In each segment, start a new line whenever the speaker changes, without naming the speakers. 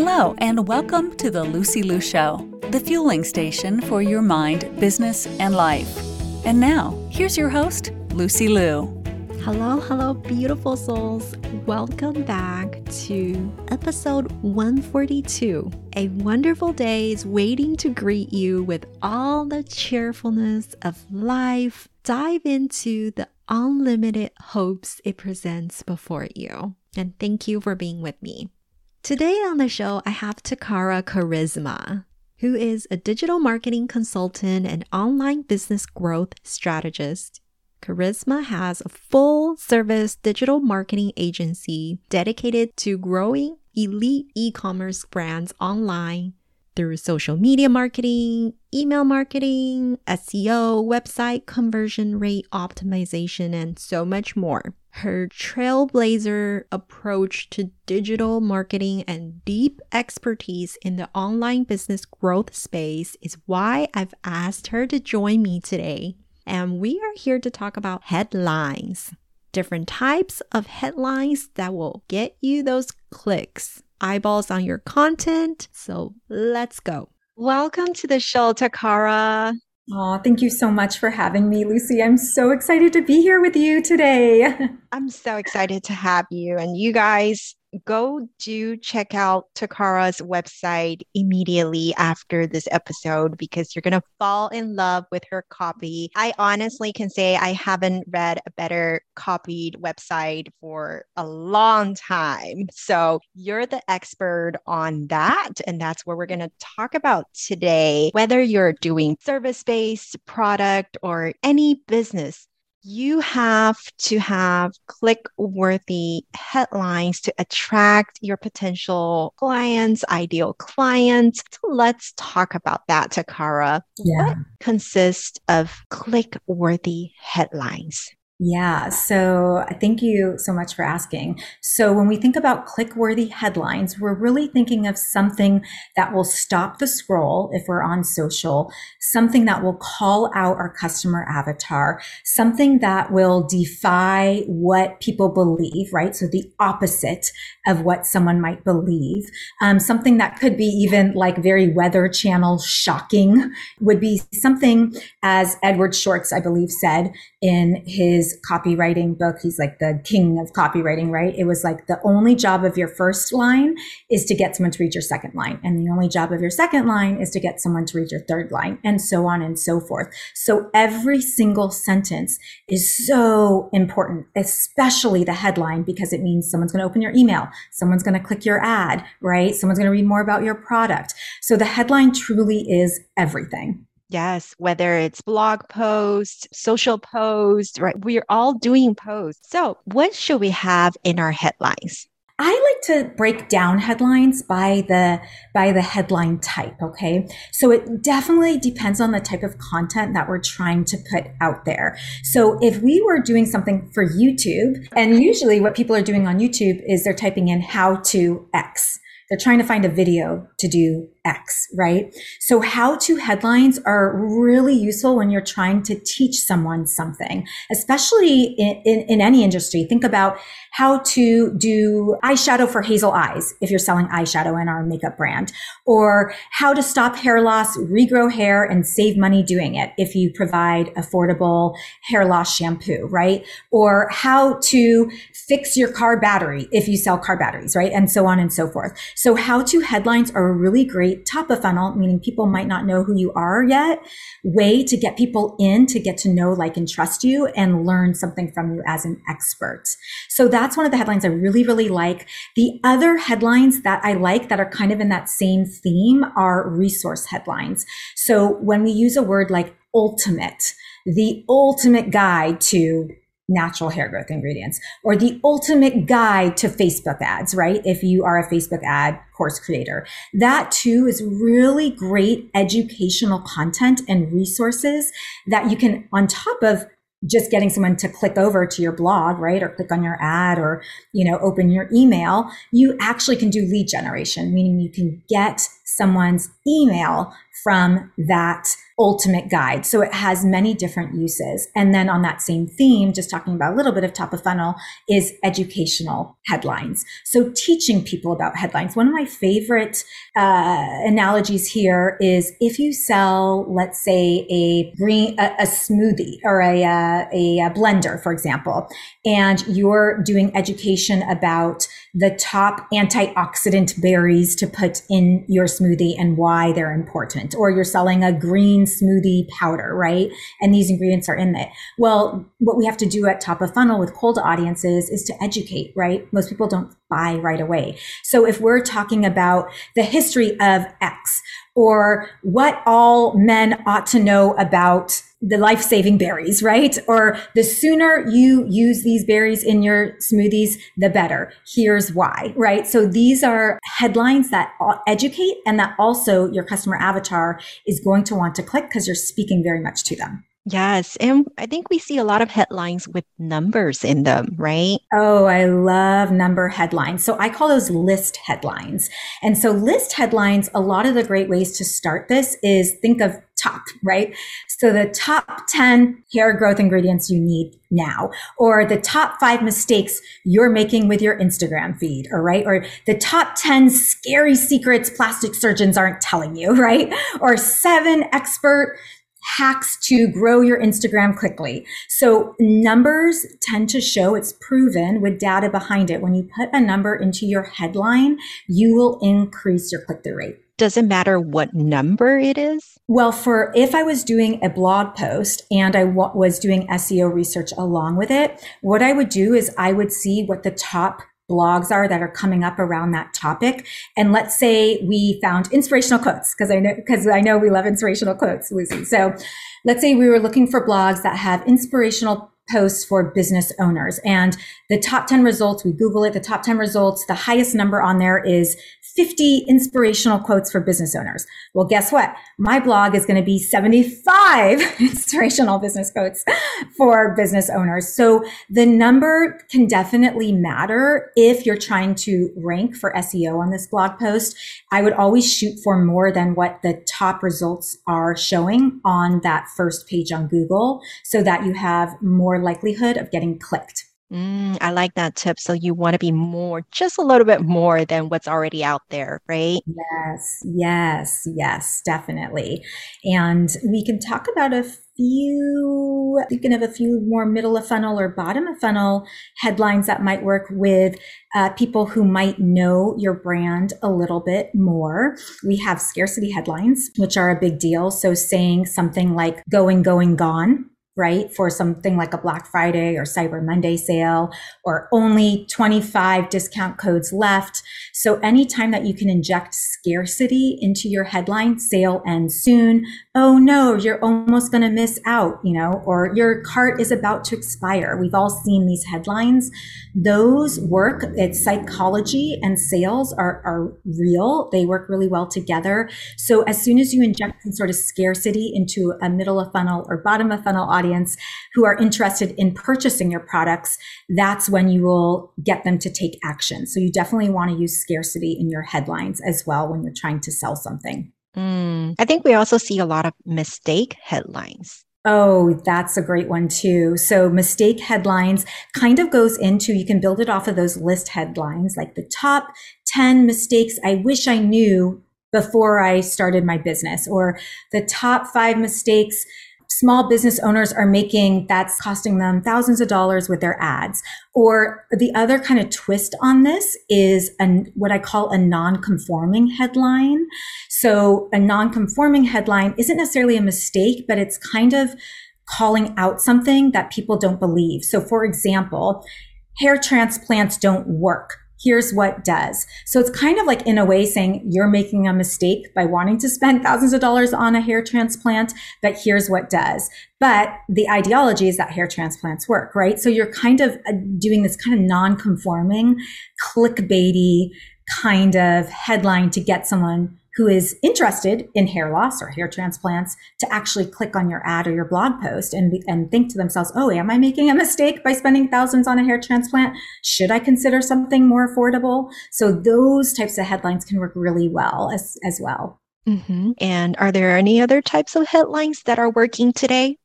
Hello, and welcome to the Lucy Liu Show, the fueling station for your mind, business, and life. And now, here's your host, Lucy Liu.
Hello, hello, beautiful souls. Welcome back to episode 142. A wonderful day is waiting to greet you with all the cheerfulness of life. Dive into the unlimited hopes it presents before you. And thank you for being with me. Today on the show, I have Toccara Karizma, who is a digital marketing consultant and online business growth strategist. Karizma has a full service digital marketing agency dedicated to growing elite e commerce brands online through social media marketing, email marketing, SEO, website conversion rate optimization, and so much more. Her trailblazer approach to digital marketing and deep expertise in the online business growth space is why I've asked her to join me today. And we are here to talk about headlines, different types of headlines that will get you those clicks eyeballs on your content. So let's go. Welcome to the show, Toccara.
Oh, thank you so much for having me, Lucy. I'm so excited to be here with you today.
I'm so excited to have you. And you guys, go do check out Toccara's website immediately after this episode because you're going to fall in love with her copy. I honestly can say I haven't read a better copied website for a long time. So you're the expert on that. And that's what we're going to talk about today. Whether you're doing service based product or any business, you have to have click worthy headlines to attract your potential clients, ideal clients. So let's talk about that, Toccara. Yeah. What consists of click worthy headlines?
Yeah. So thank you so much for asking. So when we think about click worthy headlines, we're really thinking of something that will stop the scroll if we're on social, something that will call out our customer avatar, something that will defy what people believe, right? So the opposite of what someone might believe. Um, something that could be even like very weather channel shocking would be something as Edward Shorts, I believe, said in his copywriting book. He's like the king of copywriting, right? It was like the only job of your first line is to get someone to read your second line. And the only job of your second line is to get someone to read your third line and so on and so forth. So every single sentence is so important, especially the headline, because it means someone's going to open your email. Someone's going to click your ad, right? Someone's going to read more about your product. So the headline truly is everything.
Yes, whether it's blog posts, social posts, right? We're all doing posts. So, what should we have in our headlines?
I like to break down headlines by the by the headline type, okay? So it definitely depends on the type of content that we're trying to put out there. So if we were doing something for YouTube, and usually what people are doing on YouTube is they're typing in how to X. They're trying to find a video to do X, right? So how to headlines are really useful when you're trying to teach someone something, especially in, in, in, any industry. Think about how to do eyeshadow for hazel eyes if you're selling eyeshadow in our makeup brand, or how to stop hair loss, regrow hair, and save money doing it if you provide affordable hair loss shampoo, right? Or how to fix your car battery if you sell car batteries, right? And so on and so forth. So how to headlines are really great top of funnel, meaning people might not know who you are yet, way to get people in to get to know, like, and trust you and learn something from you as an expert. So that's one of the headlines I really, really like. The other headlines that I like that are kind of in that same theme are resource headlines. So when we use a word like ultimate, the ultimate guide to natural hair growth ingredients or the ultimate guide to Facebook ads, right? If you are a Facebook ad course creator, that too is really great educational content and resources that you can, on top of just getting someone to click over to your blog, right? Or click on your ad or, you know, open your email, you actually can do lead generation, meaning you can get someone's email from that ultimate guide. So it has many different uses. And then on that same theme, just talking about a little bit of top of funnel is educational headlines. So teaching people about headlines. One of my favorite uh, analogies here is if you sell, let's say, a green a, a smoothie or a, uh, a, a blender, for example, and you're doing education about the top antioxidant berries to put in your smoothie and why they're important, or you're selling a green smoothie powder, right? And these ingredients are in it. Well, what we have to do at top of funnel with cold audiences is to educate, right? Most people don't buy right away. So if we're talking about the history of X or what all men ought to know about the life saving berries, right? Or the sooner you use these berries in your smoothies, the better. Here's why, right? So these are headlines that educate and that also your customer avatar is going to want to click because you're speaking very much to them.
Yes. And I think we see a lot of headlines with numbers in them, right?
Oh, I love number headlines. So I call those list headlines. And so list headlines, a lot of the great ways to start this is think of top, right? So the top 10 hair growth ingredients you need now, or the top five mistakes you're making with your Instagram feed, or right? Or the top 10 scary secrets plastic surgeons aren't telling you, right? Or seven expert hacks to grow your Instagram quickly. So numbers tend to show it's proven with data behind it. When you put a number into your headline, you will increase your click through rate.
Does it matter what number it is?
Well, for if I was doing a blog post and I w- was doing SEO research along with it, what I would do is I would see what the top blogs are that are coming up around that topic. And let's say we found inspirational quotes because I know, because I know we love inspirational quotes, Lucy. So let's say we were looking for blogs that have inspirational posts for business owners and the top 10 results, we Google it, the top 10 results, the highest number on there is 50 inspirational quotes for business owners. Well, guess what? My blog is going to be 75 inspirational business quotes for business owners. So the number can definitely matter if you're trying to rank for SEO on this blog post. I would always shoot for more than what the top results are showing on that first page on Google so that you have more likelihood of getting clicked.
Mm, I like that tip. So you want to be more, just a little bit more than what's already out there, right?
Yes, yes, yes, definitely. And we can talk about a few, thinking of a few more middle of funnel or bottom of funnel headlines that might work with uh, people who might know your brand a little bit more. We have scarcity headlines, which are a big deal. So saying something like going, going, gone right? For something like a Black Friday or Cyber Monday sale, or only 25 discount codes left. So anytime that you can inject scarcity into your headline, sale ends soon. Oh no, you're almost going to miss out, you know, or your cart is about to expire. We've all seen these headlines. Those work. It's psychology and sales are, are real. They work really well together. So as soon as you inject some sort of scarcity into a middle of funnel or bottom of funnel audience, audience who are interested in purchasing your products, that's when you will get them to take action. So you definitely want to use scarcity in your headlines as well when you're trying to sell something.
Mm, I think we also see a lot of mistake headlines.
Oh, that's a great one too. So mistake headlines kind of goes into, you can build it off of those list headlines, like the top 10 mistakes I wish I knew before I started my business or the top five mistakes small business owners are making that's costing them thousands of dollars with their ads. Or the other kind of twist on this is an, what I call a non-conforming headline. So a non-conforming headline isn't necessarily a mistake, but it's kind of calling out something that people don't believe. So for example, hair transplants don't work here's what does. So it's kind of like in a way saying you're making a mistake by wanting to spend thousands of dollars on a hair transplant, but here's what does. But the ideology is that hair transplants work, right? So you're kind of uh, doing this kind of non-conforming, clickbaity kind of headline to get someone who is interested in hair loss or hair transplants to actually click on your ad or your blog post and, and think to themselves, oh, am I making a mistake by spending thousands on a hair transplant? Should I consider something more affordable? So those types of headlines can work really well as, as well.
Mm-hmm. And are there any other types of headlines that are working today?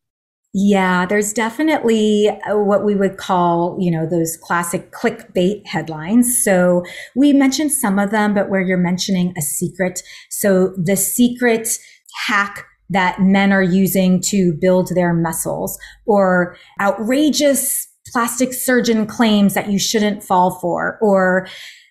Yeah, there's definitely uh, what we would call, you know, those classic clickbait headlines. So we mentioned some of them, but where you're mentioning a secret. So the secret hack that men are using to build their muscles or outrageous plastic surgeon claims that you shouldn't fall for or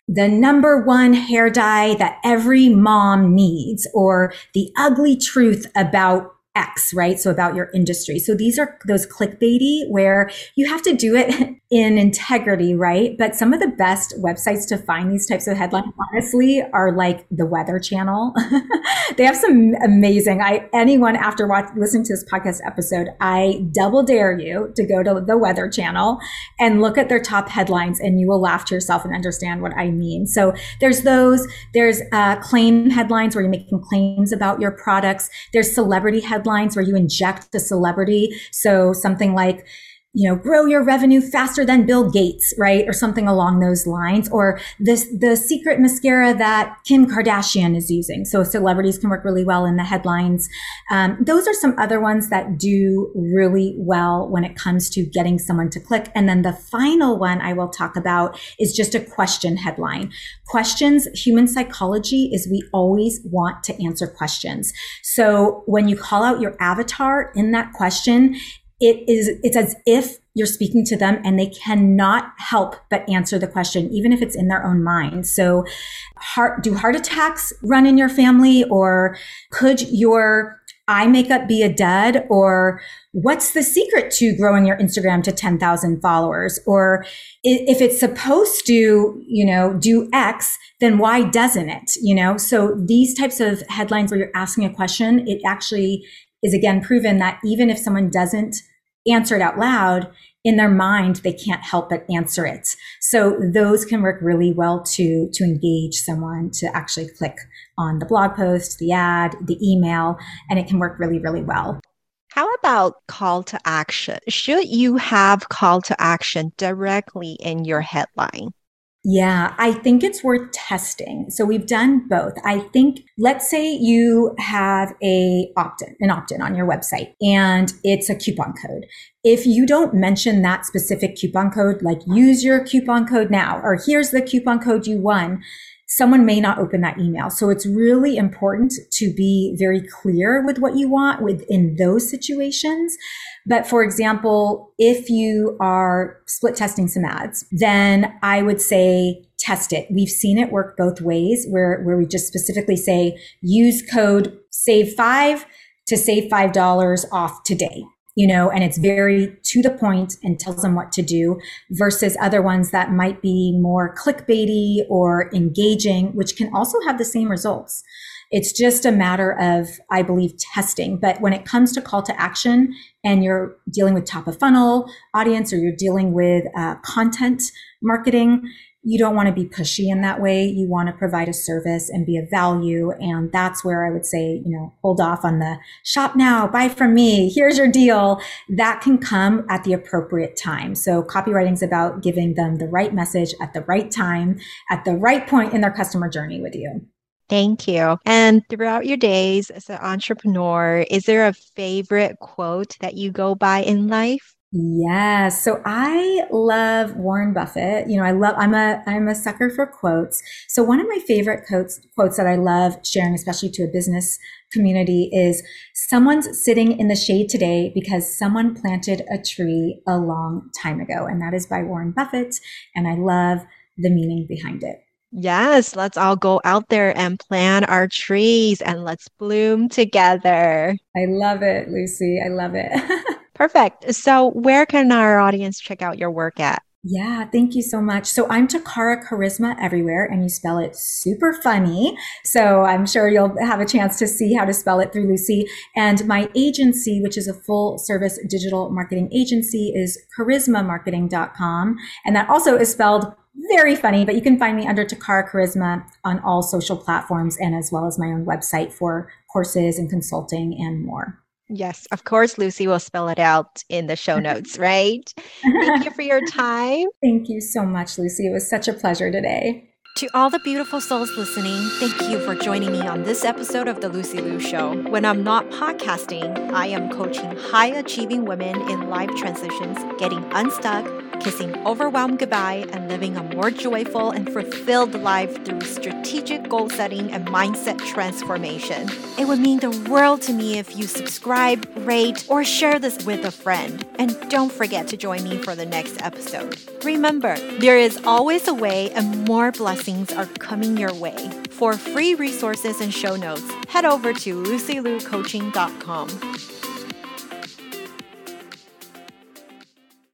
the number one hair dye that every mom needs or the ugly truth about X, right? So about your industry. So these are those clickbaity where you have to do it in integrity, right? But some of the best websites to find these types of headlines, honestly, are like the Weather Channel. they have some amazing. I anyone after watch, listening to this podcast episode, I double dare you to go to the Weather Channel and look at their top headlines, and you will laugh to yourself and understand what I mean. So there's those. There's uh, claim headlines where you're making claims about your products. There's celebrity headlines headlines where you inject the celebrity. So something like, you know, grow your revenue faster than Bill Gates, right? Or something along those lines. Or this, the secret mascara that Kim Kardashian is using. So celebrities can work really well in the headlines. Um, those are some other ones that do really well when it comes to getting someone to click. And then the final one I will talk about is just a question headline. Questions, human psychology is we always want to answer questions. So when you call out your avatar in that question, it is it's as if you're speaking to them and they cannot help but answer the question even if it's in their own mind. So heart do heart attacks run in your family or could your eye makeup be a dud? Or what's the secret to growing your instagram to 10,000 followers? Or if it's supposed to you know do x then why doesn't it you know? So these types of headlines where you're asking a question it actually is again proven that even if someone doesn't answer it out loud, in their mind, they can't help but answer it. So those can work really well to, to engage someone to actually click on the blog post, the ad, the email, and it can work really, really well.
How about call to action? Should you have call to action directly in your headline?
Yeah, I think it's worth testing. So we've done both. I think let's say you have a opt-in, an opt-in on your website and it's a coupon code. If you don't mention that specific coupon code, like use your coupon code now or here's the coupon code you won, someone may not open that email. So it's really important to be very clear with what you want within those situations. But for example, if you are split testing some ads, then I would say test it. We've seen it work both ways where, where we just specifically say use code save five to save $5 off today you know, and it's very to the point and tells them what to do versus other ones that might be more clickbaity or engaging, which can also have the same results. It's just a matter of, I believe, testing. But when it comes to call to action and you're dealing with top of funnel audience or you're dealing with uh, content marketing, you don't want to be pushy in that way. You want to provide a service and be of value. And that's where I would say, you know, hold off on the shop now, buy from me, here's your deal. That can come at the appropriate time. So copywriting is about giving them the right message at the right time, at the right point in their customer journey with you.
Thank you. And throughout your days as an entrepreneur, is there a favorite quote that you go by in life?
Yes. So I love Warren Buffett. You know, I love, I'm a, I'm a sucker for quotes. So one of my favorite quotes, quotes that I love sharing, especially to a business community is someone's sitting in the shade today because someone planted a tree a long time ago. And that is by Warren Buffett. And I love the meaning behind it.
Yes, let's all go out there and plant our trees and let's bloom together.
I love it, Lucy. I love it.
Perfect. So, where can our audience check out your work at?
Yeah, thank you so much. So I'm Toccara Karizma everywhere, and you spell it super funny. So I'm sure you'll have a chance to see how to spell it through Lucy. And my agency, which is a full service digital marketing agency, is karizmamarketing.com. And that also is spelled very funny, but you can find me under Toccara Karizma on all social platforms and as well as my own website for courses and consulting and more.
Yes, of course, Lucy will spell it out in the show notes, right? Thank you for your time.
Thank you so much, Lucy. It was such a pleasure today.
To all the beautiful souls listening, thank you for joining me on this episode of The Lucy Liu Show. When I'm not podcasting, I am coaching high achieving women in life transitions, getting unstuck, kissing overwhelm goodbye, and living a more joyful and fulfilled life through strategic goal setting and mindset transformation. It would mean the world to me if you subscribe, rate, or share this with a friend. And don't forget to join me for the next episode. Remember, there is always a way, and more blessings are coming your way. For free resources and show notes, head over to lucyliucoaching.com.